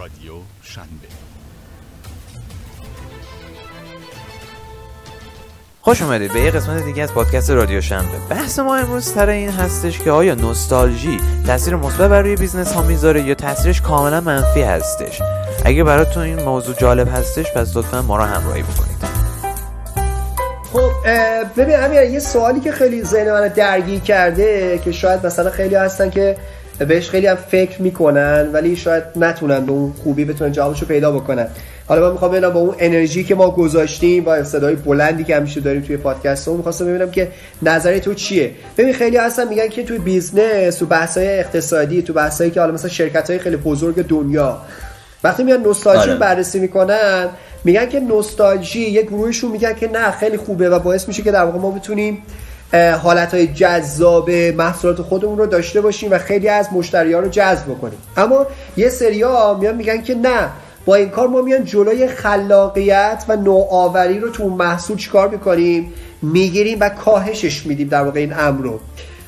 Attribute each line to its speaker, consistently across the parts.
Speaker 1: رادیو شنبه.
Speaker 2: خوش اومدید به یه قسمت دیگه از پادکست رادیو شنبه. بحث ما امروز سر این هستش که آیا نوستالژی تاثیر مثبت بر روی business ها می‌ذاره یا تاثیرش کاملا منفی هستش؟ اگه براتون این موضوع جالب هستش پس لطفا ما رو همراهی بکنید.
Speaker 3: خب ببین امیر یه سوالی که خیلی ذهن من درگیر کرده که شاید مثلا خیلی هستن که بهش خیلی هم فکر می‌کنن ولی شاید نتونن به اون خوبی بتونن جوابشو پیدا بکنن حالا من می‌خوام ببینم با اون انرژی که ما گذاشتیم با صدای بلندی که همیشه داریم توی پادکست اون می‌خواستم ببینم که نظر تو چیه ببین خیلی هستن میگن که توی business تو بحث‌های اقتصادی تو بحثایی که حالا مثلا شرکت های خیلی بزرگ دنیا وقتی میان نوستالژی
Speaker 2: آره.
Speaker 3: بررسی می‌کنن میگن که نوستالژی یک گروهشون میگن که نه خیلی خوبه و باعث میشه که در واقع ما بتونیم حالت های جذاب محصولات خودمون رو داشته باشیم و خیلی از مشتری ها رو جذب بکنیم. اما یه سری ها میان میگن که نه با این کار ما میان جلوی خلاقیت و نوآوری رو تو محصول چیکار می‌کنیم؟ می‌گیریم و کاهشش میدیم در واقع این امر رو.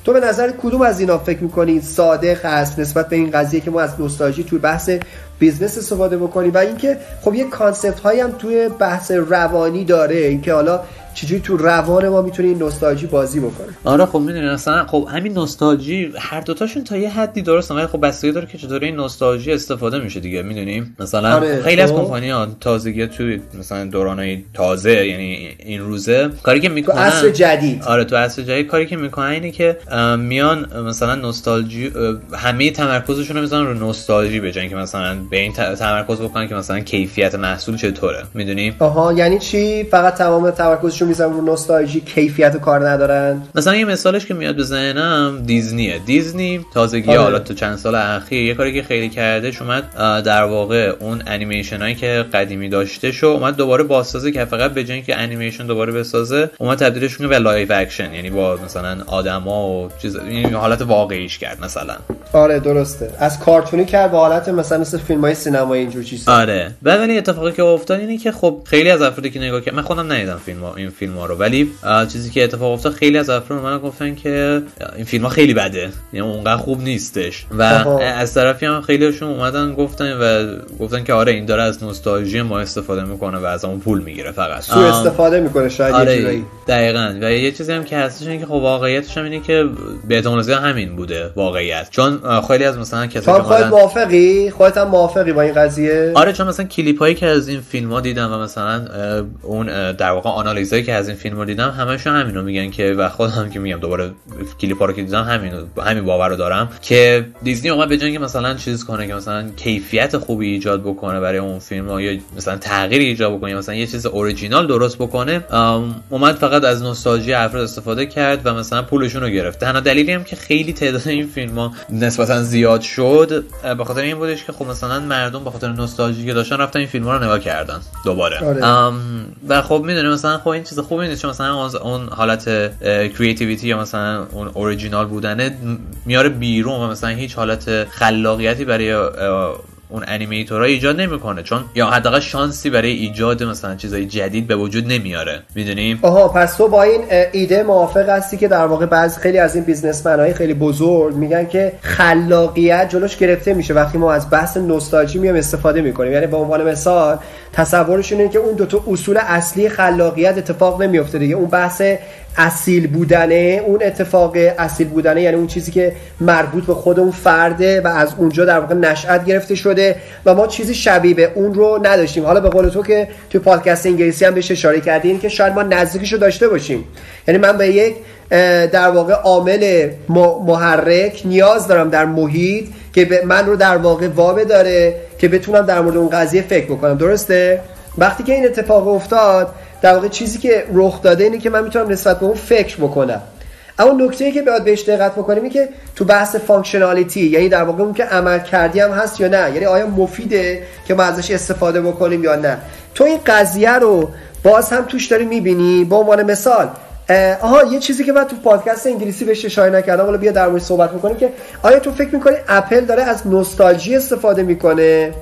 Speaker 3: تو به نظر کدوم از اینا فکر می‌کنید صادق هست نسبت به این قضیه که ما از نوستالژی توی بحث بیزنس استفاده بکنیم؟ و اینکه خب یه concept هایی هم توی بحث روانی داره اینکه حالا چجوری تو روان ما می‌تونه این نوستالژی بازی بکنه
Speaker 2: آره خب می‌دونی مثلا خب همین نوستالژی هر دوتاشون تا یه حدی درست ولی خب بستگی داره که چطوری این نوستالژی استفاده میشه دیگه می‌دونیم مثلا
Speaker 3: آره،
Speaker 2: خیلی از
Speaker 3: خب.
Speaker 2: کمپانی ها تازگی توی مثلا دورانهای تازه یعنی این روزه کاری که
Speaker 3: تو
Speaker 2: می‌کنن
Speaker 3: عصر جدید.
Speaker 2: آره تو اصل جایی کاری که می‌کنن اینه که میان مثلا نوستالژی همه تمرکزشون رو می‌ذارن رو نوستالژی به جای اینکه مثلا به این تمرکز بکنن که مثلا کیفیت محصول چطوره می‌دونی؟
Speaker 3: آها یعنی چی؟ فقط تمام تمرکزشون می‌ذارن رو نوستالژی کیفیت و کار ندارن.
Speaker 2: مثلا یه مثالش که میاد به ذهنم دیزنیه. دیزنی تازگی
Speaker 3: آره.
Speaker 2: حالا تو چند سال اخیر یه کاری که خیلی کرده اومد در واقع اون انیمیشن هایی که قدیمی داشته شو اومد دوباره بازسازی که فقط به جای اینکه انیمیشن دوباره بسازه اومد تبدیلش کنه به live action. یعنی با مثلا آدما و چیز این حالت واقعیش کرد مثلا.
Speaker 3: آره درسته. از کارتونی کرد به حالت مثلا مثل فیلم های سینمایی اینجور چیزا.
Speaker 2: آره. ولی اتفاقی که افتاد اینه که خب خیلی از افرادی که نگاه کرد من خودم ندیدم فیلم این فیلم ها رو. ولی چیزی که اتفاق افتاد خیلی از افراد من گفتن که این فیلم ها خیلی بده. یعنی اونقدر خوب نیستش. و
Speaker 3: آها.
Speaker 2: از طرفی هم خیلیشون اومدن گفتن و گفتن که آره این داره از نوستالژی ما استفاده می‌کنه و از اون پول می‌گیره فقط.
Speaker 3: سو استفاده می‌کنه شاید یه
Speaker 2: آره
Speaker 3: جورایی.
Speaker 2: دقیقا. و یه چیزی هم که هستش اینه که خب واقعیتش هم اینه که به همین بوده واقعیت. چون خیلی از مثلا کسایی که
Speaker 3: خودت موافقی؟ خودت هم موافقی با این قضیه؟
Speaker 2: آره چون مثلا کلیپ هایی که از این فیلم ها دیدم و مثلا اون در واقع آنالیزایی که از این فیلم ها دیدم همشون همینو میگن که و خودم که میگم دوباره کلیپ ها رو که دیدم همین همین باور رو دارم که دیزنی اومد به جای اینکه مثلا چیز کنه که مثلا کیفیت خوبی ایجاد بکنه برای اون فیلم ها یا مثلا تغییری ایجاد بکنه یا مثلا یه چیز اوریجینال درست بکنه اومد فقط از نوستالژی افراد استفاده کرد و مثلا پولشون رو گرفت تنها دلیلی هم که خیلی تعداد این فیلم ها نسبتا زیاد شد به خاطر این بودش که خب مثلا مردم به خاطر نوستالژی که داشتن رفتن این فیلم ها رو نگاه کردن دوباره
Speaker 3: آره.
Speaker 2: و خب می‌دونی مثلا خب این چیز خوبی نیست چون مثلا اون- حالت creativity یا مثلا اون اوریجینال بودنه میاره بیرون و مثلا هیچ حالت خلاقیتی برای اون animator ها ایجاد نمی‌کنه چون یا حداقل شانسی برای ایجاد مثلا چیزای جدید به وجود نمیاره. می‌دونی؟
Speaker 3: آها پس تو با این ایده موافق هستی که در واقع بعضی خیلی از این businessman های خیلی بزرگ میگن که خلاقیت جلوش گرفته میشه. وقتی ما از بحث نوستالژی میام استفاده می‌کنیم. یعنی به عنوان مثال تصورشون اینه که اون دو تا اصول اصلی خلاقیت اتفاق نمیفته دیگه. اون بحث اصیل بودنه اون اتفاق اصیل بودنه یعنی اون چیزی که مربوط به خود اون فرده و از اونجا در واقع نشأت گرفته شده و ما چیزی شبیه به اون رو نداشتیم. حالا به قول تو که توی پادکست انگلیسی هم بهش اشاره کردین که شاید ما نزدیکش رو داشته باشیم. یعنی من به یک در واقع عامل محرک نیاز دارم در محیط که به من رو در واقع وا می‌داره که بتونم در مورد اون قضیه فکر بکنم. درسته؟ وقتی که این اتفاق افتاد در واقع چیزی که رخ داده اینه که من می‌تونم نسبت به اون فکر بکنم. اما نکته که باید بهش دقت بکنیم اینه که تو بحث functionality یعنی در واقع اون که عمل کردی هم هست یا نه؟ یعنی آیا مفیده که ما ازش استفاده بکنیم یا نه؟ تو این قضیه رو باز هم توش داری می‌بینی؟ به عنوان مثال آها یه چیزی که من تو پادکست انگلیسی بهش اشاره نکردم حالا بیا در مورد صحبت می‌کنیم که آیا تو فکر می‌کنی اپل داره از نوستالژی استفاده می‌کنه؟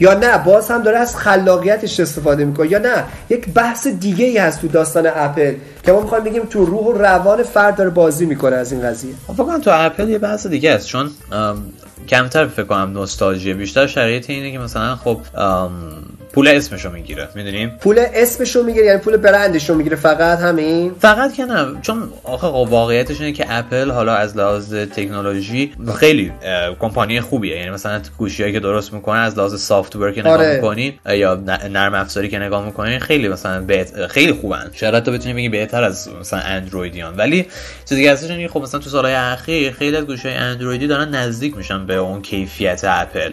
Speaker 3: یا نه باز هم داره از خلاقیتش استفاده می‌کنه. یا نه یک بحث دیگه ای هست تو داستان اپل که ما می‌خوایم بگیم تو روح و روان فرد داره بازی می‌کنه از این قضیه.
Speaker 2: فکر کنم تو اپل یه بحث دیگه است چون کمتر فکر کنم نوستالژی بیشتر شرایط اینه که مثلا خب پول اسمشو می‌گیره می‌دونیم
Speaker 3: پول اسمشو می‌گیره یعنی پول برندشو می‌گیره فقط همین؟
Speaker 2: فقط که نه چون آخه خب واقعیتش اینه که اپل حالا از لحاظ تکنولوژی خیلی کمپانی خوبیه. یعنی مثلا گوشیایی که درست می‌کنه از لحاظ soft که نگاه آره. می‌کنی یا نرم افزاری که نگاه می‌کنی خیلی مثلا بهت... خیلی خوبن. شاید تو بتونی بگی بهتر از مثلا اندرویدیان. ولی چیزی که هستش خب مثلا تو سالهای اخیر خیلی از گوشی‌های اندرویدی دارن نزدیک میشن به اون کیفیت اپل.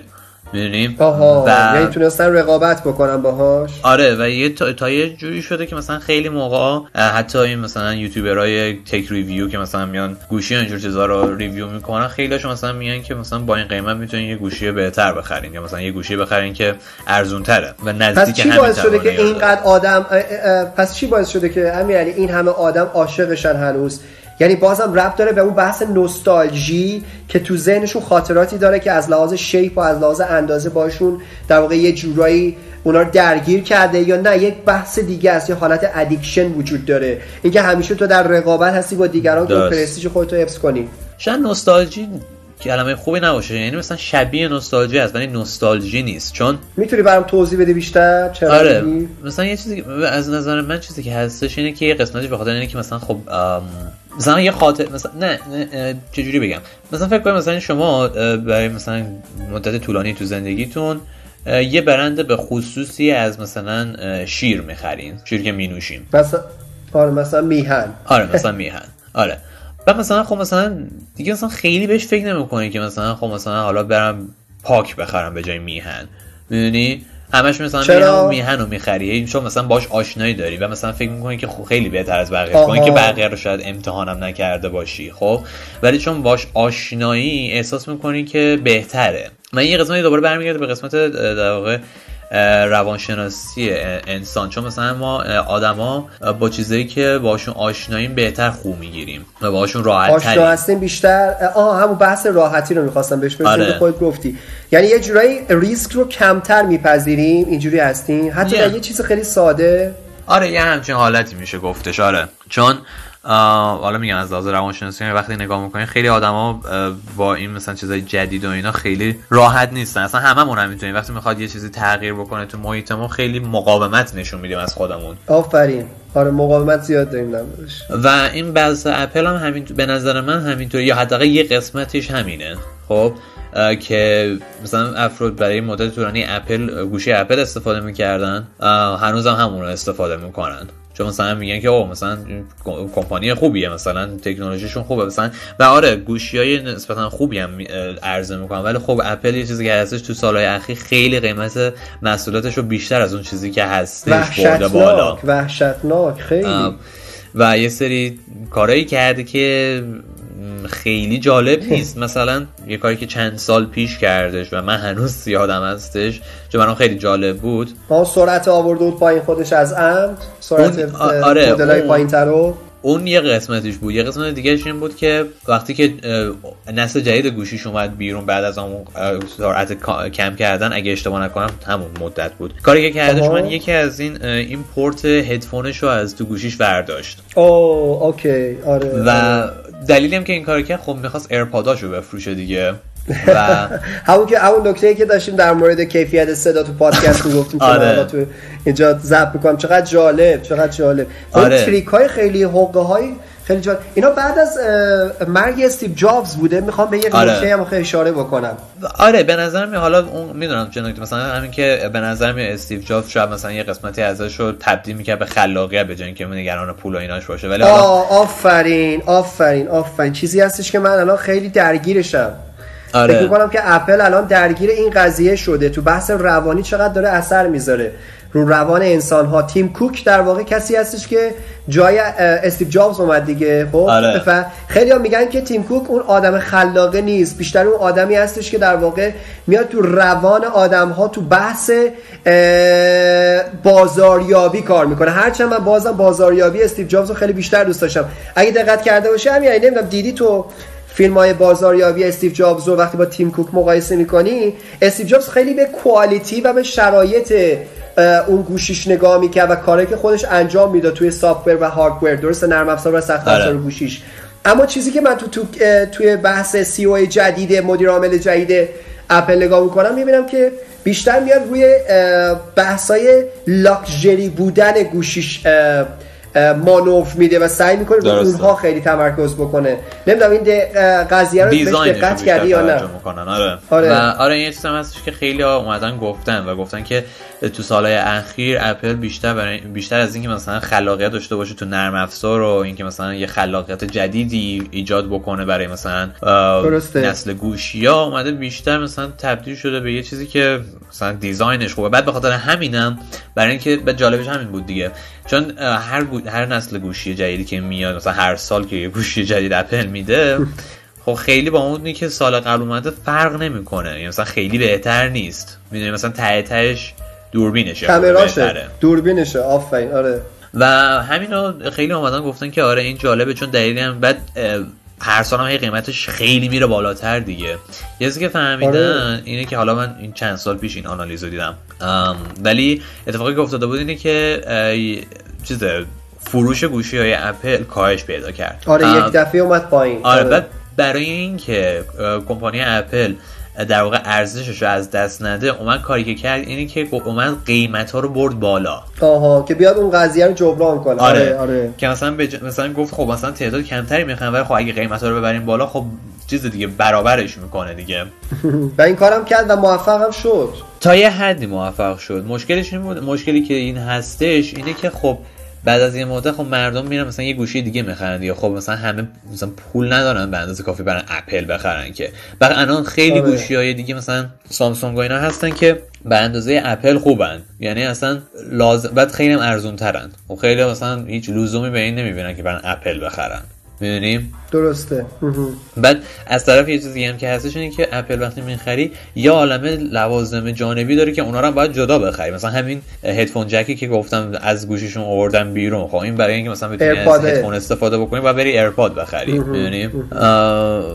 Speaker 2: می‌دونیم
Speaker 3: آها و... یعنی تونستن رقابت بکنن باهاش؟
Speaker 2: آره و یه تا, تا یه جوری شده که مثلا خیلی موقع حتی این مثلا youtuber ای tech review که مثلا میان گوشی اینجور چیزا رو review می‌کنن خیلیش مثلا میگن که مثلا با این قیمت می‌تونین یه گوشی بهتر بخرین یا مثلا یه گوشی بخرین که ارزون تره و نزدیک
Speaker 3: پس چی باعث شده که اینقدر آدم پس چی باعث شده که امیرعلی این همه آدم عاشقشن هنوز؟ یعنی بازم ربط داره به اون بحث نوستالژی که تو ذهنشون خاطراتی داره که از لحاظ shape و از لحاظ اندازه باشون در واقع یه جورایی اونا رو درگیر کرده یا نه یک بحث دیگه است یه حالت addiction وجود داره. اینکه همیشه تو در رقابت هستی با دیگران که پرستیژ خودتو حفظ کنی.
Speaker 2: شاید نوستالژی کلمه خوبی نباشه یعنی مثلا شبیه نوستالژی است ولی نوستالژی نیست. چون
Speaker 3: می‌تونی برام توضیح بده بیشتر؟ چرا
Speaker 2: آره. مثلا یه چیزی از نظر من چیزی که هستش اینه که یه قسمتی به خاطر اینه که مثلا خب مثلا یه خاطر مثلا نه, نه چجوری بگم؟ مثلا فکر کنید مثلا شما برای مثلا مدت طولانی تو زندگیتون یه برند به خصوصی از مثلا شیر می‌خرین شیر که مینوشین.
Speaker 3: مثلا آره مثلا میهن.
Speaker 2: آره مثلا میهن. آره. و مثلا خب مثلا دیگه مثلا خیلی بهش فکر نمی‌کنی که مثلا خب مثلا حالا برم پاک بخرم به جای میهن. می‌دونی؟ همش مثلا چرا؟ میهن رو می‌خری. چون مثلا باش آشنایی داری و مثلا فکر می‌کنی که خب خیلی بهتر از بقیه. با که بقیه رو شاید امتحانم نکرده باشی خب؟ ولی چون باش آشنایی احساس می‌کنی که بهتره. من یه قسمتی دوباره برمیگرده به قسمت در واقع روانشناسی انسان. چون مثلا ما آدما با چیزایی که باشون آشناییم بهتر خوب می‌گیریم و باشون راحت
Speaker 3: آشنا هستیم بیشتر. آه همون بحث راحتی رو می‌خواستم بهش برسیم آره. خودت گفتی. یعنی یه جورایی ریسک رو کمتر میپذیریم. اینجوری هستیم حتی یه. یه چیز خیلی ساده.
Speaker 2: آره یه همچین حالتی میشه گفتش. آره. چون حالا میگم از لحاظ روانشناسی وقتی نگاه می‌کنین خیلی آدما با این مثلا چیزای جدید و اینا خیلی راحت نیستن. اصلا هممون هم می‌تونیم. وقتی می‌خواد یه چیزی تغییر بکنه تو محیطمون خیلی مقاومت نشون میدیم از خودمون.
Speaker 3: آفرین. آره مقاومت زیاد داریم
Speaker 2: و این بعض اپل هم همین به نظر من همینطور. یا حداقل یه قسمتش همینه. خب که مثلا افراد برای مدت طولانی اپل گوشی اپل استفاده می‌کردن. هنوز هم همون رو استفاده می‌کنن. چون مثلا میگن که او مثلا کمپانی خوبیه مثلا تکنولوژیشون خوبه. مثلا و آره گوشی های نسبتا خوبی هم عرضه می‌کنن ولی خب اپل یه چیزی که هستش تو سالهای اخیر خیلی قیمت محصولاتش رو بیشتر از اون چیزی که هستش برده بالا.
Speaker 3: وحشتناک خیلی.
Speaker 2: و یه سری کارهایی کرده که خیلی جالب نیست. مثلا یه کاری که چند سال پیش کردش و من هنوز یادم هستش چون برام خیلی جالب بود.
Speaker 3: ما سرعت آورده بود پایین خودش از عمد سرعت آره مدلای پایین ترو
Speaker 2: اون یه قسمتش بود. یه قسمت دیگه این بود که وقتی که نسل جدید گوشیش اومد بیرون بعد از اون سرعت کم کردن اگه اشتباه نکنم همون مدت بود. کاری که کردش من یکی از این این پورت هدفونش رو از تو گوشیش برداشت.
Speaker 3: او okay آره
Speaker 2: و آره. دلیلی که این کار کرد خب می‌خواست ایرپاداشو بفروشه دیگه. و
Speaker 3: همون که همون نکته که داشتیم در مورد کیفیت صدا تو پادکست می‌گفتیم آره. تو اینجا ضبط می‌کنم. چقدر جالب چقدر جالب. خب آره. trick های خیلی حقه های خیلی جالب. اینا بعد از مرگ استیو جابز بوده. می‌خوام به یه آره. نکته هم خیلی اشاره بکنم.
Speaker 2: آره به نظر می حالا اون می‌دونم چه نکته. مثلا همین که به نظر می استیو جابز شاید مثلا یه قسمتی ازش رو تبدیل می‌کرد به خلاقیت به جای اینکه نگران پول و ایناش باشه. ولی
Speaker 3: آفرین آفرین آفرین. چیزی هستش که من الان خیلی درگیرشم. آره. فکر می‌کنم که اپل الان درگیر این قضیه شده. تو بحث روانی چقدر داره اثر می‌ذاره؟ رو روان انسان ها تیم کوک در واقع کسی هستش که جای استیو جابز اومد دیگه خب؟ آره. خیلی هم میگن که تیم کوک اون آدم خلاقه نیست. بیشتر اون آدمی هستش که در واقع میاد تو روان آدم ها تو بحث بازاریابی کار می‌کنه. هرچند من بازم بازاریابی استیو جابز رو خیلی بیشتر دوست داشتم. اگه دقت کرده باشه همین یعنی نمی‌دونم دیدی تو فیلم های بازاریابی استیو جابز رو وقتی با تیم کوک مقایسه می‌کنی استیو جابز خیلی به کوالیتی و به شرایط اون گوشیش نگاه می‌کرد و کاری که خودش انجام می‌داد توی سافتور و هاردور درست نرم افزار و سخت افزار آره. گوشیش اما چیزی که من تو, تو توی بحث سی او جدید مدیر عامل جدید اپل نگاه می‌کنم می‌بینم که بیشتر میاد روی بحثای لاکچری بودن گوشیش مانوف میده و سعی می‌کنه رو اونها خیلی تمرکز بکنه. نمی‌دونم این قضیه رو بهش دقت کردی یا نه؟
Speaker 2: آره. آره. و آره این چیزی هستش که خیلی ها اومدن گفتن و گفتن که تو سالهای اخیر اپل بیشتر برای بیشتر از اینکه مثلا خلاقیت داشته باشه تو نرم افزار و اینکه مثلا یه خلاقیت جدیدی ایجاد بکنه برای مثلا نسل گوشی ها اومده بیشتر مثلا تبدیل شده به یه چیزی که مثلا دیزاینش خوبه. بعد به خاطر همینم برای اینکه به جالبش همین بود دیگه. چون هر هر نسل گوشی جدیدی که میاد مثلا هر سال که یه گوشی جدید اپل میده خب خیلی با اونی که سال قبل اومده فرق نمی‌کنه. یعنی مثلا خیلی بهتر نیست. می‌دونی مثلا ته تهش دوربینشه.
Speaker 3: کامراشه دوربینشه. آفرین. آره.
Speaker 2: و همین خیلی اومدن گفتن که آره این جالبه چون دلیلی هم بعد هر سال هم قیمتش خیلی میره بالاتر دیگه یه که فهمیدن آره. اینه که حالا من این چند سال پیش این آنالیز رو دیدم ولی اتفاقی که افتاده بود اینه که چیز فروش گوشی های اپل کاهش پیدا کرد
Speaker 3: آره یک دفعه اومد پایین
Speaker 2: آره, آره. بعد برای اینکه کمپانی اپل در واقع ارزشش رو از دست نده اومد کاری که کرد اینه که اومد قیمت ها رو برد بالا.
Speaker 3: آها که بیاد اون قضیه رو جبران کنه.
Speaker 2: آره, آره. آره. که مثلا بج... مثلا گفت خب مثلا تعداد کمتری می‌خوام ولی خب اگه قیمت ها رو ببریم بالا خب چیز دیگه برابرش می‌کنه دیگه.
Speaker 3: و این کارم کرد و موفق هم شد.
Speaker 2: تا یه حدی موفق شد. مشکلش این بود مشکلی که این هستش اینه که خب بعد از یه مدت خب مردم میرن مثلا یه گوشی دیگه می‌خرن یا خب مثلا همه مثلا پول ندارن به اندازه کافی برای اپل بخرن که. بعد الان خیلی آره. گوشی های دیگه مثلا سامسونگ و اینا هستن که به اندازه اپل خوبن. یعنی اصلا لازم بعد خیلی هم ارزون ترن و خب خیلی مثلا هیچ لزومی به این نمی‌بینن که برن اپل بخرن. می‌دونیم؟
Speaker 3: درسته.
Speaker 2: بعد از طرف یه چیزی هم که هستش اینه که اپل وقتی می‌خری یه عالمه لوازم جانبی داره که اونا رو باید جدا بخری. مثلا همین headphone jack ی که گفتم از گوشیشون آوردن بیرون. خب این برای اینکه مثلا بتونی از هدفون استفاده بکنی و بری ایرپاد بخری. می‌دونیم؟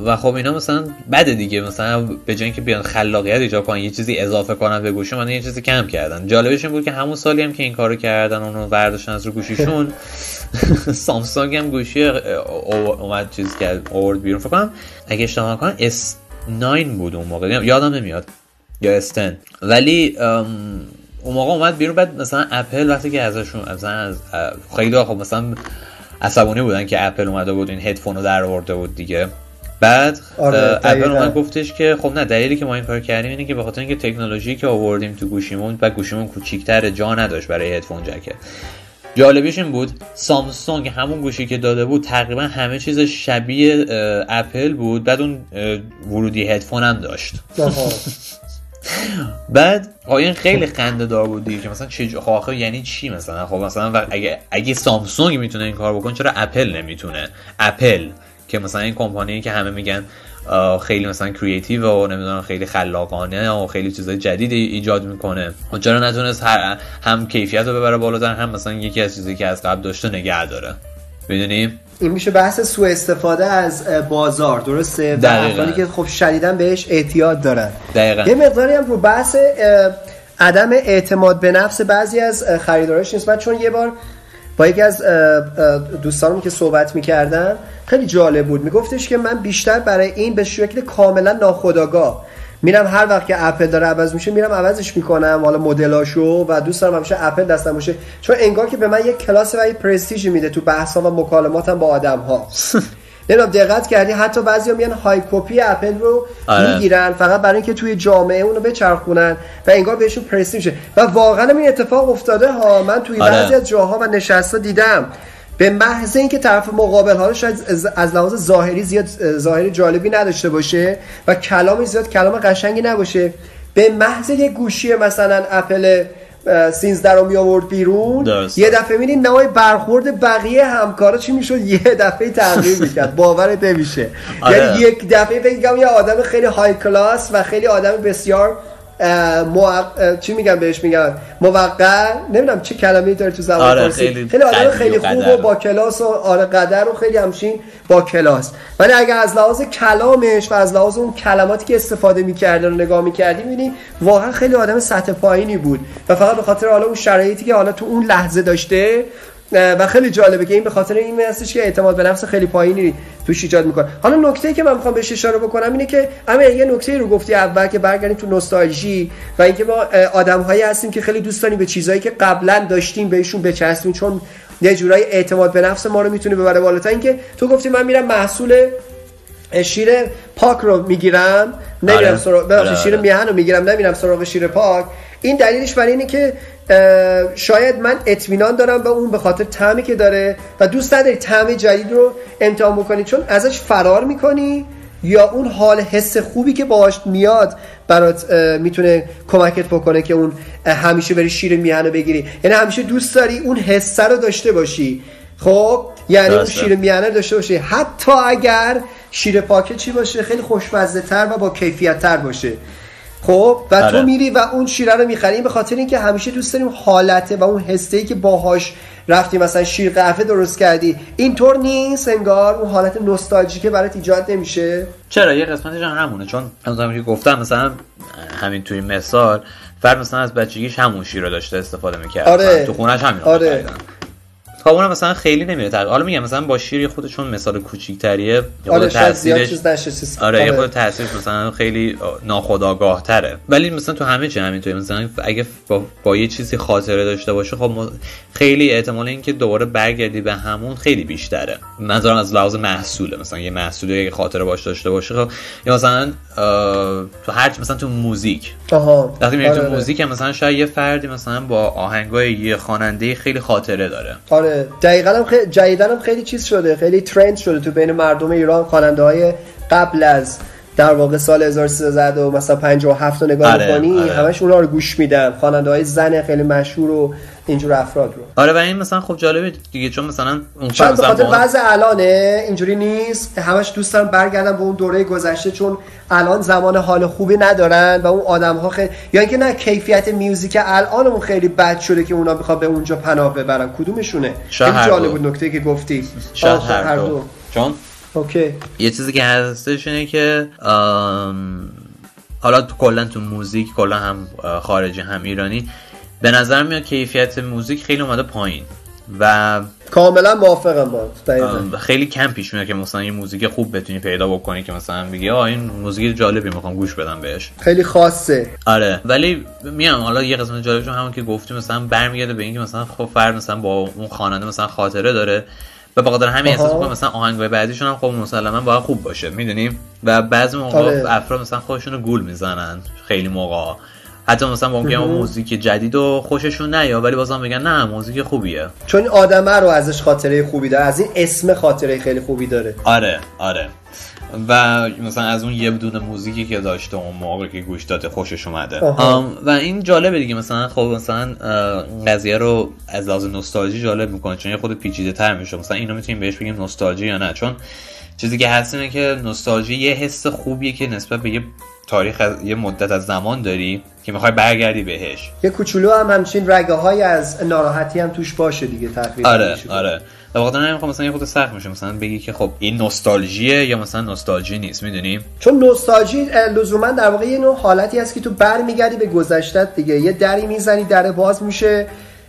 Speaker 2: و خب اینا مثلا بد دیگه. مثلا به جای اینکه بیان خلاقیت ایجاد کنن یه چیزی اضافه کنن به گوشی من یه چیزی کم کردن. جالبش این بود که همون سالی هم که این کارو کردن اونو برداشتن از رو گوشیشون سامسونگ هم گوشی اومد چیز کرد آورد بیرون. فکر کنم اگه اشتباه کنم اس 9 بود اون موقع. یادم نمیاد. یا استن ولی اون موقع اومد بیرون. بعد مثلا اپل وقتی که ازشون مثلا از خیلی خب مثلا عصبانی بودن که اپل اومده بود این هدفون رو در آورده بود دیگه. بعد آره اپل اومد گفتش که خب نه دلیلی که ما این کار کردیم اینه که به خاطر اینکه تکنولوژی که آوردیم تو گوشیمون و گوشیمون کوچیک‌تر جا نداشت برای هدفون جکه جالبیش این بود سامسونگ همون گوشی که داده بود تقریبا همه چیز شبیه اپل بود بعد اون ورودی هدفون هم داشت. بعد این خیلی خنده دار بود دیگه که مثلا چه خب یعنی چی مثلا؟ خب مثلا اگه اگه سامسونگ می‌تونه این کار بکنه چرا اپل نمی‌تونه؟ اپل که مثلا این کمپانی که همه میگن خیلی مثلا کریتیو و نمی‌دونم خیلی خلاقانه و خیلی چیزای جدید ایجاد می‌کنه. و چرا نتونست هم کیفیت رو ببره بالاتر هم مثلا یکی از چیزی که از قبل داشته نگه داره. می‌دونی؟
Speaker 3: این میشه بحث سوء استفاده از بازار درسته؟ و که خب شدیدا بهش اعتیاد دارن.
Speaker 2: دقیقا.
Speaker 3: یه مقداری هم رو بحث عدم اعتماد به نفس بعضی از خریدارش نیست. چون یه بار با یکی از دوستانم که صحبت می‌کردم خیلی جالب بود. میگفتش که من بیشتر برای این به شکل کاملا ناخودآگاه میرم. هر وقت که اپل داره عوض میشه میرم عوضش می‌کنم. حالا مدلاشو و دوست دارم همیشه اپل دستم باشه. چون انگار که به من یک کلاس و یک پرستیژ میده تو بحثا و مکالماتم با آدم ها نمی‌دونم دقت کردی حتی بعضیا میان های کپی اپل رو آره. می‌گیرن فقط برای اینکه توی جامعه اونو بچرخونن و انگار بهشون پرستیژ و واقعا این اتفاق افتاده ها من توی آره. بعضی از جاها و نشستا دیدم به محض اینکه طرف مقابل ها شاید از لحاظ ظاهری زیاد ظاهری جالبی نداشته باشه و کلامش زیاد کلام قشنگی نباشه به محض یه گوشی مثلا اپل 13 رو می آورد بیرون یه دفعه میدین نوای برخورد بقیه همکارا چی می‌شد؟ یه دفعه تغییر می‌کرد. باورت نمیشه. آره. یعنی یک دفعه بگم یه آدم خیلی های کلاس و خیلی آدم بسیار موق... چی میگم بهش میگن؟ موقع نمی‌دونم چه کلمه‌ای داره تو زبان
Speaker 2: آره، خیلی
Speaker 3: خیلی آدم خیلی
Speaker 2: و
Speaker 3: خوب. و با کلاس و آره قدر و خیلی همچین با کلاس. ولی اگر از لحاظ کلامش و از لحاظ اون کلماتی که استفاده می‌کرده رو نگاه می‌کردی می‌بینی واقعا خیلی آدم سطح پایینی بود. و فقط به خاطر حالا اون شرایطی که حالا تو اون لحظه داشته و خیلی جالبه که این به خاطر این هستش که اعتماد به نفس خیلی پایینی توش ایجاد می‌کنه حالا نکته که من می‌خوام بهش اشاره بکنم اینه که اما یه نکته رو گفتی اول که برگردیم تو نوستالژی و اینکه ما آدم هایی هستیم که خیلی دوست داریم به چیزهایی که قبلا داشتیم بهشون بچسبیم چون یه جورایی اعتماد به نفس ما رو می‌تونه ببره بالاتر اینکه تو گفتی من میرم محصول شیر پاک رو می‌گیرم نمیرم
Speaker 2: آره.
Speaker 3: سراغ
Speaker 2: آره،
Speaker 3: شیر
Speaker 2: آره.
Speaker 3: میهن رو می‌گیرم نمیرم سراغ شیر پاک این دلیلش برای اینه که شاید من اطمینان دارم به اون به خاطر طعمی که داره و دوست نداری طعم جدید رو امتحان بکنی چون ازش فرار می‌کنی یا اون حال حس خوبی که باهاش میاد برات می‌تونه کمکت بکنه که اون همیشه بری شیر میهن رو بگیری. یعنی همیشه دوست داری اون حسه رو داشته باشی. خب؟ یعنی اون. شیر میهنه داشته باشی. حتی اگر شیر پاکت چی باشه؟ خیلی خوشمزه تر و با کیفیت تر باشه. خب و
Speaker 2: آره.
Speaker 3: تو میری و اون شیره رو می‌خری این به خاطر اینکه همیشه دوست داریم حالته و اون حسه که باهاش رفتی مثلا شیر قهوه درست کردی اینطور نیست انگار اون حالت نوستالژیکه برات ایجاد نمیشه
Speaker 2: چرا یه قسمتش هم همونه چون همونطور که گفتم مثلا همین توی مثال فرد مثلا از بچگیش همون شیر رو داشته استفاده می‌کرد
Speaker 3: آره.
Speaker 2: تو خونش همین
Speaker 3: آره.
Speaker 2: اونم مثلا خیلی نمیره تغییر حالا میگم مثلا با شیر خود چون مثال کوچیکتریه
Speaker 3: آره
Speaker 2: تاثیرش
Speaker 3: چیز نشه چیز-
Speaker 2: آره یه خود تاثیرش مثلا خیلی ناخودآگاه تره ولی مثلا تو همه چی همینطوری مثلا اگه با, با یه چیزی خاطره داشته باشه خب خیلی احتمال اینکه دوباره برگردی به همون خیلی بیشتره. منظورم از لحاظ محصوله. مثلا یه محصولی که خاطره باش داشته باشه خب یا مثلا تو هر مثلا تو موزیک.
Speaker 3: آها.
Speaker 2: وقتی میری
Speaker 3: آره،
Speaker 2: تو
Speaker 3: آره.
Speaker 2: موزیک هم مثلا شاید یه فردی مثلا با آهنگای یه خواننده خیلی خاطره داره.
Speaker 3: آره دقیقا هم خیلی هم خیلی چیز شده خیلی ترند شده تو بین مردم ایران خواننده های قبل از در واقع سال 1300 و مثلا 57 رو نگاه
Speaker 2: آره،
Speaker 3: می‌کنی
Speaker 2: آره.
Speaker 3: همش اونا رو گوش میدن. خواننده های زن خیلی مشهور و اینجور افراد رو.
Speaker 2: آره و این مثلا خب جالبه دیگه چون مثلا اون
Speaker 3: شاید به
Speaker 2: مثلا
Speaker 3: خاطر وضع الانه اینجوری نیست همش دوست دارن برگردن به اون دوره گذشته چون الان زمان حال خوبی ندارن و اون آدم ها خیلی یا اینکه نه کیفیت میوزیک الانمون خیلی بد شده که اونا بخواد به اونجا پناه ببرن. کدومشونه؟ خیلی جالب. بود نکته که گفتی.
Speaker 2: شاید هر دو. چون
Speaker 3: اوکی.
Speaker 2: یه چیزی که هستش اینه که حالا تو کلا تو موزیک کلا هم خارجی هم ایرانی به نظر میاد کیفیت موزیک خیلی اومده پایین و
Speaker 3: کاملا موافقم با
Speaker 2: خیلی کم پیش میاد که مثلا یه موزیک خوب بتونی پیدا بکنی که مثلا بگی آه این موزیک جالبی می‌خوام گوش بدم بهش.
Speaker 3: خیلی خاصه.
Speaker 2: آره ولی میام حالا یه قسمت جالبش هم همون که گفتی مثلا برمیگرده به اینکه مثلا خب فرد مثلا با اون خواننده مثلا خاطره داره. و بخاطر همین. احساس می‌کنه مثلا آهنگای بعدیشون هم خب مسلما باید خوب باشه می‌دونیم و بعضی موقع
Speaker 3: آره.
Speaker 2: افراد مثلا خودشون رو گول می‌زنن خیلی موقع. حتی مثلا ممکنه موزیک جدید و خوششون نیاد ولی بازم میگن نه موزیک خوبیه.
Speaker 3: چون آدمه رو ازش خاطره خوبی داره از این اسم خاطره خیلی خوبی داره.
Speaker 2: آره آره. و مثلا از اون یه بدون موزیکی که داشته اون موقع که گوش داده خوشش اومده. و این جالبه دیگه مثلا خب مثلا قضیه رو از لحاظ نوستالژی جالب می‌کنه چون یه خود پیچیده تر میشه. مثلا اینو می‌تونیم بهش بگیم نوستالژی یا نه؟ چون چیزی که هست اینه که نوستالژی یه حس خوبیه که نسبت به یه تاریخ از یه مدت از زمان داری که می‌خوای برگردی بهش.
Speaker 3: یه کوچولو هم همچین رگه های از ناراحتی هم توش باشه دیگه تقریبا
Speaker 2: آره. آره. و واقعا همین خب مثلا یه خود سخت میشه. مثلا بگی که خب این نوستالژیه یا مثلا نوستالژی نیست می‌دونیم
Speaker 3: چون نوستالژی لزوما در واقع یه نوع حالتی هست که تو برمیگردی به گذشتت دیگه. یه دری می‌زنی در باز میشه.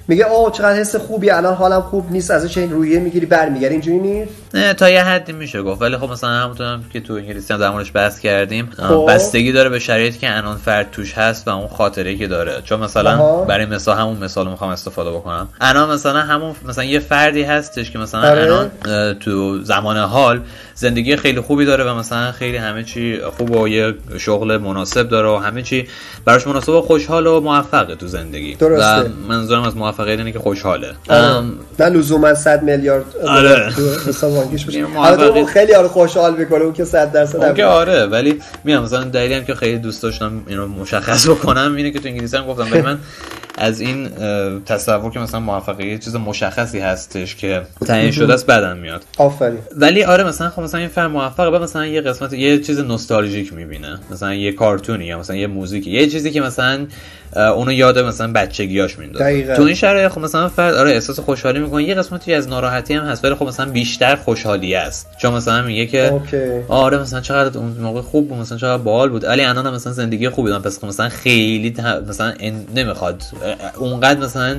Speaker 3: میگه اوه چقدر حس خوبی الان حالم خوب نیست ازش این رویه می‌گیری برمیگردی اینجوری نیست
Speaker 2: نه تا یه حدی میشه گفت ولی خب مثلا همونطور هم که تو انگلیسی هم در موردش بحث کردیم
Speaker 3: خب.
Speaker 2: بستگی داره به شرایطی که الان فرد توش هست و اون خاطره که داره چون مثلا
Speaker 3: آها.
Speaker 2: برای مثال همون مثال می‌خوام استفاده بکنم الان مثلا همون مثلا یه فردی هستش که مثلا
Speaker 3: آره.
Speaker 2: تو زمان حال زندگی خیلی خوبی داره و مثلا خیلی همه چی خوب و یه شغل مناسب داره و همه چی براش مناسب و خوشحال و موفقه تو زندگی
Speaker 3: درسته.
Speaker 2: و منظورم از موفقیت اینه که خوشحاله
Speaker 3: آره.
Speaker 2: ام،
Speaker 3: نه لزوما 100 میلیارد
Speaker 2: آره. موفقیت-
Speaker 3: خیلی آره خوشحال می‌کنه اون که 100 درصد
Speaker 2: آره ولی میام مثلا دلیلی هم که خیلی دوست داشتم اینو مشخص بکنم اینه که تو انگلیسی هم گفتم ولی من از این تصور که مثلا موفقیت چیز مشخصی هستش که تعیین شده است بدم میاد.
Speaker 3: آفرین.
Speaker 2: ولی آره مثلا خب مثلا این فرد موفقه بعد مثلا یه قسمت یه چیز نوستالژیک می‌بینه. مثلا یه کارتونی یا مثلا یه موزیکی. یه چیزی که مثلا اونو یاد مثلا بچگیاش میندازه. تو این شرایط خب مثلا فرد آره احساس خوشحالی می‌کنه یه قسمتی از ناراحتی هم هست ولی خب مثلا بیشتر خوشحالی است. چون مثلا میگه که آره مثلا چقدر اون موقع خوب بود مثلا چقدر باحال بود. ولی الان مثلا زندگی خوبی دارم. پس خب مثلا خیلی مثلا نمی‌خواد. اونقدر مثلا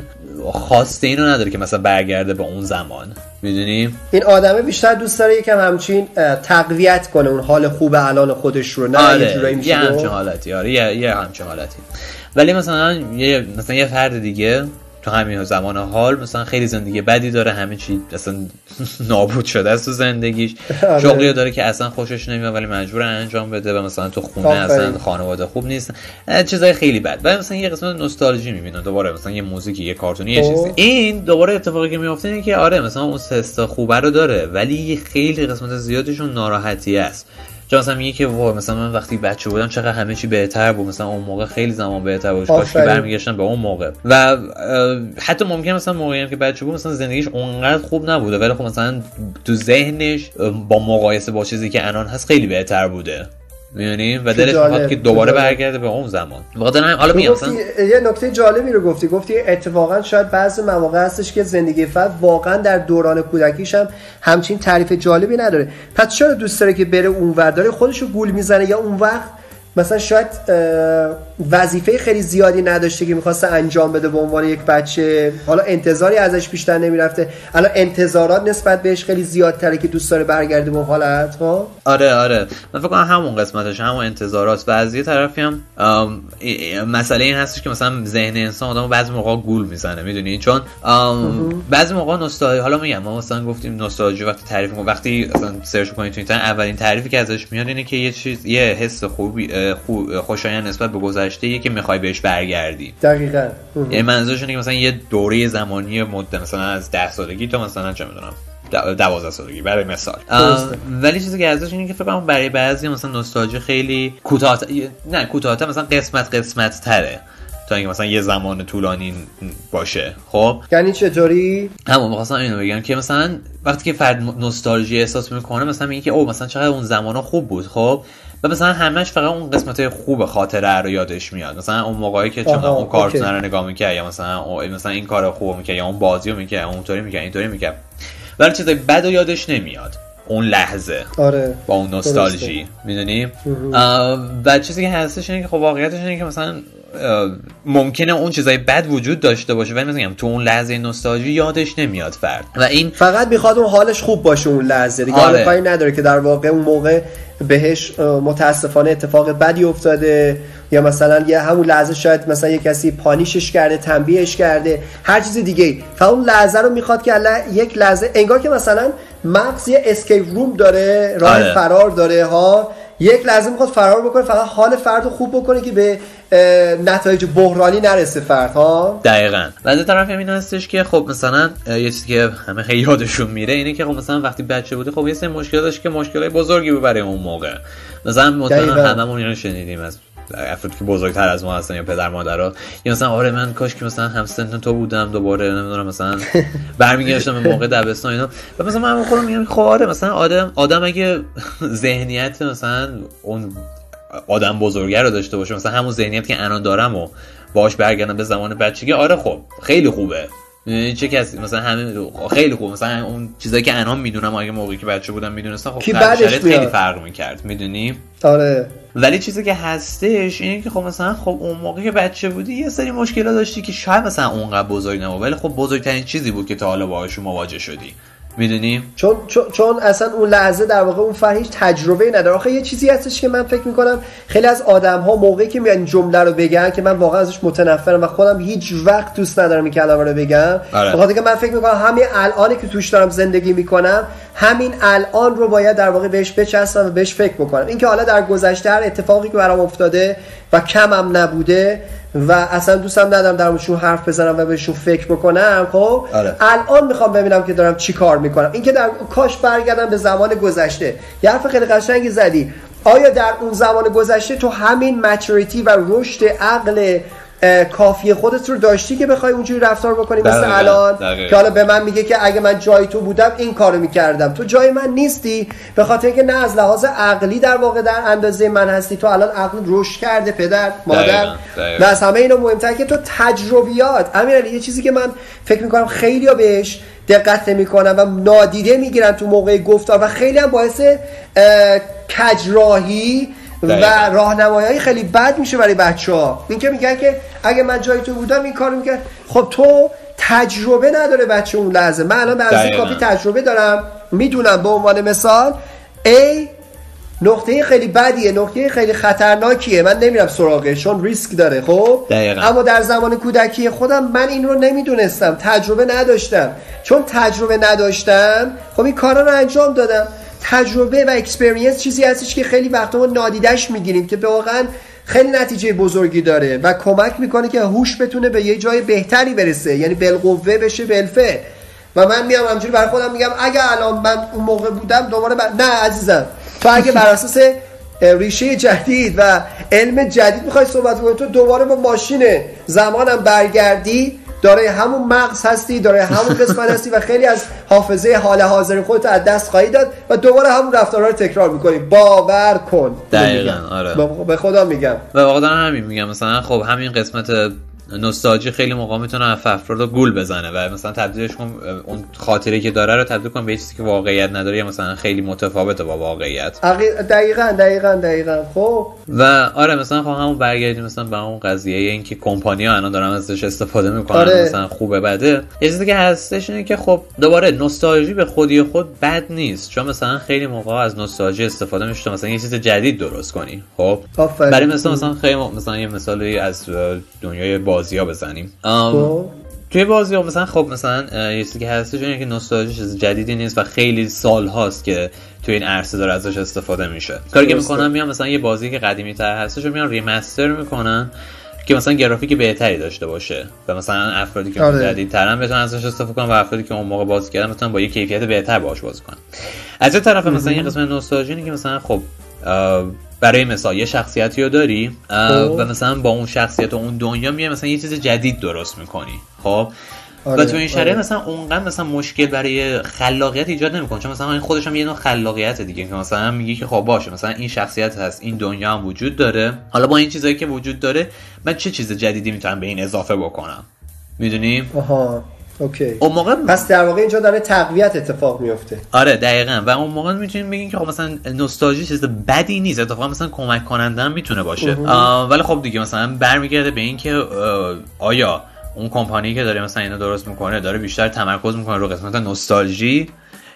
Speaker 2: خواسته اینو نداره که مثلا برگرده به اون زمان. می‌دونی؟
Speaker 3: این آدمه بیشتر دوست داره یکم همچین تقویت کنه. اون حال خوب الان خودش رو نه
Speaker 2: آره. یه جورایی یه همچین حالتی. آره یه, یه همچین حالتی. ولی مثلا یه مثلا یه فرد دیگه تو همین زمان حال مثلا خیلی زندگی بدی داره همه چی اصلا نابود شده است تو زندگیش. آره. شغلی داره که اصلا خوشش نمیاد ولی مجبور انجام بده و مثلا تو خونه اصلا خانواده خوب نیست. چیزای خیلی بد. و مثلا یه قسمت نوستالژی می‌بینه. دوباره مثلا یه موزیکی یه کارتونی یه چیزی. این دوباره اتفاقی که میفته اینه که آره مثلا اون سستا خوبه رو داره ولی خیلی قسمت زیادشون ناراحتی است. چون مثلا میگه که مثلا من وقتی بچه بودم چقدر همه چی بهتر بود. مثلا اون موقع خیلی زمان بهتر بود. کاش که برمیگشتم به اون موقع. و حتی ممکن مثلا موقعی که بچه بود مثلا زندگیش اونقدر خوب نبوده. ولی خب مثلا تو ذهنش با مقایسه با چیزی که الان هست خیلی بهتر بوده. میونی و دلش می‌خواد که دوباره برگرده به اون زمان. بخاطر حالا میگم
Speaker 3: یه نکته جالبی رو گفتی. گفتی اتفاقا شاید بعضی مواقع هستش که زندگی فرد واقعا در دوران کودکیش هم همچین تعریف جالبی نداره. پس چرا دوست داره که بره اون ور داره خودش رو گول می‌زنه یا اون وقت مثلا شاید وظیفه خیلی زیادی نداشته که می‌خواسته انجام بده به عنوان یک بچه. حالا انتظاری ازش بیشتر نمی‌رفته. الان انتظارات نسبت بهش خیلی زیادتره که دوست داره برگرده به حالت ها؟
Speaker 2: آره آره. من فکر کنم همون قسمتش همون انتظارات. و از یه طرفی هم مسئله این هستش که مثلا ذهن انسان آدمو بعضی موقع گول می‌زنه می‌دونی؟ چون بعضی موقع نوستالژی حالا میگم ما مثلا گفتیم نوستالژی وقتی تعریف می‌کنیم وقتی مثلا سرچ کنید تو اینترنت اولین تعریفی که ازش میاد اینه که یه چیز یه حس خوبی خوشایند نسبت به گذشته که می‌خوای بهش برگردی.
Speaker 3: دقیقاً.
Speaker 2: یعنی منظورش اینه که مثلا یه دوره زمانی مدت مثلا از 10 سالگی تا مثلا چه می‌دونم دوازده سالگی برای مثال. ولی چیزی که ازش اینه که فکر کنم برای بعضی مثلا نوستالژی خیلی کوتاه نه کوتاه مثلا قسمت قسمت تره تا اینکه مثلا یه زمان طولانی باشه. خب؟
Speaker 3: یعنی چطوری؟
Speaker 2: همون می‌خواستم اینو بگم که مثلا وقتی که فرد نوستالژی احساس می‌کنه مثلا میگه که او مثلا چقدر اون زمانا خوب بود. خب؟ و مثلا همش فقط اون قسمت خوب خاطره رو یادش میاد. مثلا اون موقعی که چون اون کارتون رو نگاه می‌کرد یا مثلا مثلا این کار خوب می‌کرد یا اون بازی رو می‌کرد اونطوری می‌کرد اینطوری می‌کرد. ولی چیزای بد یادش نمیاد. اون لحظه.
Speaker 3: آره.
Speaker 2: با اون نوستالژی. می‌دونی؟ و چیزی که هستش اینه که خب واقعیتش اینه که مثلا ممکنه اون چیزای بد وجود داشته باشه ولی مثلا تو اون لحظه نوستالژی یادش نمیاد فرد. و این
Speaker 3: فقط می‌خواد اون حالش خوب باشه اون لحظه. دیگه آره. کاری نداره که در واقع اون موقع بهش متاسفانه اتفاق بدی افتاده. یا مثلا یه همون لحظه شاید مثلا یه کسی پانیشش کرده تنبیهش کرده هر چیز دیگه فقط اون لحظه رو می‌خواد که یک لحظه انگار که مثلا مغز یه اسکیپ روم داره راه آره. فرار داره ها. یک لحظه می‌خواد فرار بکنه فقط حال فرد خوب بکنه که به نتایج بحرانی نرسه فرد ها.
Speaker 2: دقیقا. و از طرف این هستش که خب مثلا یه چیزی که همه خیلی یادشون میره اینه که خب مثلا وقتی بچه بودی خب یه سری مشکل داشت که مشکلای بزرگی بود برای اون موقع. مثلا مطمئنا هممون اینو شنیدیم از افرادی که بزرگتر از ما هستن یا پدر مادرها. یا مثلا آره من کاش که مثلا هم سن تو بودم دوباره نمی‌دونم مثلا برمیگشتم به موقع دبستان اینا. و مثلا من خودم میگم خب آره مثلا آدم آدم اگه ذهنیت مثلا اون آدم بزرگه رو داشته باشه مثلا همون ذهنیت که الان دارم و باش برگردم به زمان بچگی آره خب خیلی خوبه. چه کسی مثلا همه خیلی خوب. مثلا اون چیزایی که الان می‌دونم اگه موقعی که بچه بودم می‌دونستم خب خیلی فرق می‌کرد. می‌دونی؟
Speaker 3: آره.
Speaker 2: ولی چیزی که هستش اینه که خب مثلا خب اون موقع که بچه بودی یه سری مشکلات داشتی که شاید مثلا اونقدر بزرگ نبود ولی خب بزرگترین چیزی بود که تا حالا باهاش مواجه شدی. می‌دونی؟
Speaker 3: چون, چون چون اصلا اون لحظه در واقع اون فهیش تجربه نداره. آخه یه چیزی هستش که من فکر می‌کنم خیلی از آدم ها موقعی که میان جمله رو بگن که من واقعا ازش متنفرم و خودم هیچ وقت دوست ندارم این کلمه رو بگم. آره. بخاطر که من فکر می‌کنم همین الانی که توش دارم زندگی می‌کنم همین الان رو باید در واقع بهش بچسبم و بهش فکر بکنم. اینکه حالا در گذشته هر اتفاقی که برام افتاده و کمم نبوده و اصلا دوستم ندارم در موردشون حرف بزنم و بهشون فکر بکنم خب؟ آره. الان می‌خوام ببینم که دارم چی کار می‌کنم. اینکه در کاش برگردم به زمان گذشته. یه حرف خیلی قشنگی زدی. آیا در اون زمان گذشته تو همین مچوریتی و رشد عقل کافی خودت رو داشتی که بخوای اونجوری رفتار بکنی مثل
Speaker 2: دقیقا.
Speaker 3: الان
Speaker 2: دقیقا.
Speaker 3: که حالا به من میگه که اگه من جای تو بودم این کارو می‌کردم تو جای من نیستی به خاطر اینکه نه از لحاظ عقلی در واقع در اندازه من هستی تو الان عقل رشد کرده پدر مادر. و از همه اینا مهمتر که تو تجربیات امیر یه چیزی که من فکر می‌کنم خیلی بهش دقت نمی‌کنن و نادیده می‌گیرن تو موقع گفتار و خیلی هم باعث اه، کجراهی و. راهنمایی خیلی بد میشه برای بچه ها این که میگن که اگه من جای تو بودم این کارو می‌کرد. خب تو تجربه نداره بچه اون لحظه. من الان به
Speaker 2: دقیقاً.
Speaker 3: کافی تجربه دارم. می‌دونم به عنوان مثال A نقطه خیلی بدیه نقطه خیلی خطرناکیه. من نمیرم سراغش چون ریسک داره خب؟
Speaker 2: دقیقاً.
Speaker 3: اما در زمان کودکی خودم من این رو نمی‌دونستم. تجربه نداشتم. چون تجربه نداشتم خب این کارا رو انجام دادم. تجربه و اکسپریانس چیزی هستش که خیلی وقتا ما نادیدش می‌گیریم که واقعا خیلی نتیجه بزرگی داره و کمک می‌کنه که هوش بتونه به یه جای بهتری برسه یعنی بالقوه بشه بالفعل. و من میام همجوری برای خودم میگم اگه الان من اون موقع بودم دوباره بر... نه عزیزم. تو اگه بر اساس ریشه جدید و علم جدید می‌خوای صحبت کنی تو دوباره با ماشین زمانم برگردی. داره همون مغز هستی داره همون قسمت هستی و خیلی از حافظه حال حاضر خودت از دست خواهی داد و دوباره همون رفتارها رو تکرار می‌کنی باور کن
Speaker 2: دقیقاً،. آره.
Speaker 3: به- خدا میگم
Speaker 2: و واقعا همین میگم مثلا خب همین قسمت نوستالژی خیلی موقع می‌تونه اف افراد رو گول بزنه و مثلا تبدیلش کن اون خاطره که داره رو تبدیل کن به چیزی که واقعیت نداره یا مثلا خیلی متفاوته با واقعیت.
Speaker 3: دقیقا دقیقا دقیقا. خب؟
Speaker 2: و آره مثلا خب همون برگردیم مثلا به اون قضیه این که کمپانی ها الان دارن ازش استفاده می‌کنن
Speaker 3: آره.
Speaker 2: مثلا خوبه بده. یه چیزی که هستش اینه که خب دوباره نوستالژی به خودی خود بد نیست. چون مثلا خیلی موقع از نوستالژی استفاده میشه مثلا یه چیز جدید درست کنی خب. برای مثلا مثلا خیلی مثلا یه مثالی از دنیای بازی ها بزنیم
Speaker 3: خب.
Speaker 2: توی بازی ها مثلا خب مثلا یه چیزی که هستش اینه که نوستالژی چیز جدیدی نیست و خیلی سال هاست که توی این عرصه داره ازش استفاده میشه. کاری که. می‌کنن میان مثلا یه بازی که قدیمی تر هستش رو میان ریمستر می‌کنن که مثلا گرافیک بهتری داشته باشه و مثلا افرادی که
Speaker 3: آره.
Speaker 2: جدید ترن بتونن ازش استفاده کنن و افرادی که اون موقع بازی کردن بتونن با یه کیفیت بهتر باهاش بازی کنن. از یه طرف مثلا یه قسمت نوستالژی که مثلا خب برای مثال یه شخصیتی رو داری
Speaker 3: خب.
Speaker 2: و مثلا با اون شخصیت و اون دنیا میای مثلا یه چیز جدید درست می‌کنی خب؟
Speaker 3: آره،
Speaker 2: و تو این شرایط
Speaker 3: آره.
Speaker 2: مثلا اونقدر مثلا مشکل برای خلاقیت ایجاد نمی‌کنه چون مثلا این خودش هم یه نوع خلاقیت دیگه که مثلا میگی که خب باشه مثلا این شخصیت هست این دنیا هم وجود داره. حالا با این چیزایی که وجود داره من چه چیز جدیدی می‌تونم به این اضافه بکنم؟ می‌دونیم
Speaker 3: آها. اوکی.
Speaker 2: اون موقع
Speaker 3: پس در واقع اینجا داره تقویت اتفاق میفته.
Speaker 2: آره دقیقا. و اون موقع می‌تونیم بگیم که خب مثلا نوستالژی چیز بدی نیست. اتفاقا مثلا کمک کننده هم می‌تونه باشه. ولی خب دیگه مثلا برمیگرده به این که آه، آیا اون کمپانی که داره مثلا اینو درست می‌کنه داره بیشتر تمرکز می‌کنه رو قسمت نوستالژی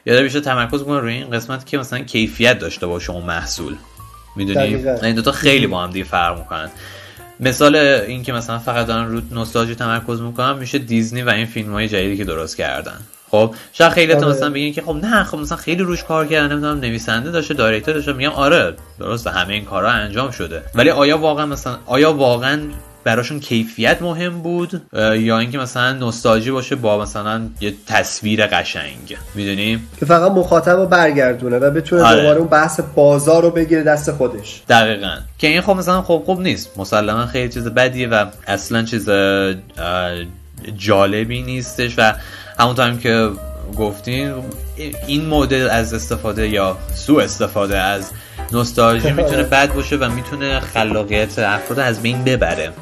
Speaker 2: یا داره بیشتر تمرکز می‌کنه روی این قسمت که مثلا کیفیت داشته باشه اون محصول. می‌دونی. این دوتا خیلی با هم دیگه فرق می‌کنن. مثال این که مثلا فقط دارن رو نوستالژی تمرکز می‌کنن میشه دیزنی و این فیلم های جدیدی که درست کردن خب شاید خیلی تا
Speaker 3: آره.
Speaker 2: مثلا بگین که خب نه خب مثلا خیلی روش کار کردن نمی‌دونم نویسنده داشته دایرکتور داشته میگم آره درسته همه این کارها انجام شده ولی آیا واقعا مثلا آیا واقعا براشون کیفیت مهم بود یا اینکه مثلا نوستالژی باشه با مثلا یه تصویر قشنگ. می‌دونی؟
Speaker 3: که فقط مخاطب رو برگردونه و بتونه
Speaker 2: آره.
Speaker 3: دوباره اون بحث بازار رو بگیره دست خودش.
Speaker 2: دقیقا. که این خب مثلا خب خوب نیست. مسلما خیلی چیز بدیه و اصلا چیز جالبی نیستش و همونطور هم که گفتین این مدل از استفاده یا سوء استفاده از نوستالژی می‌تونه بد باشه و می‌تونه خلاقیت افراد از بین ببره.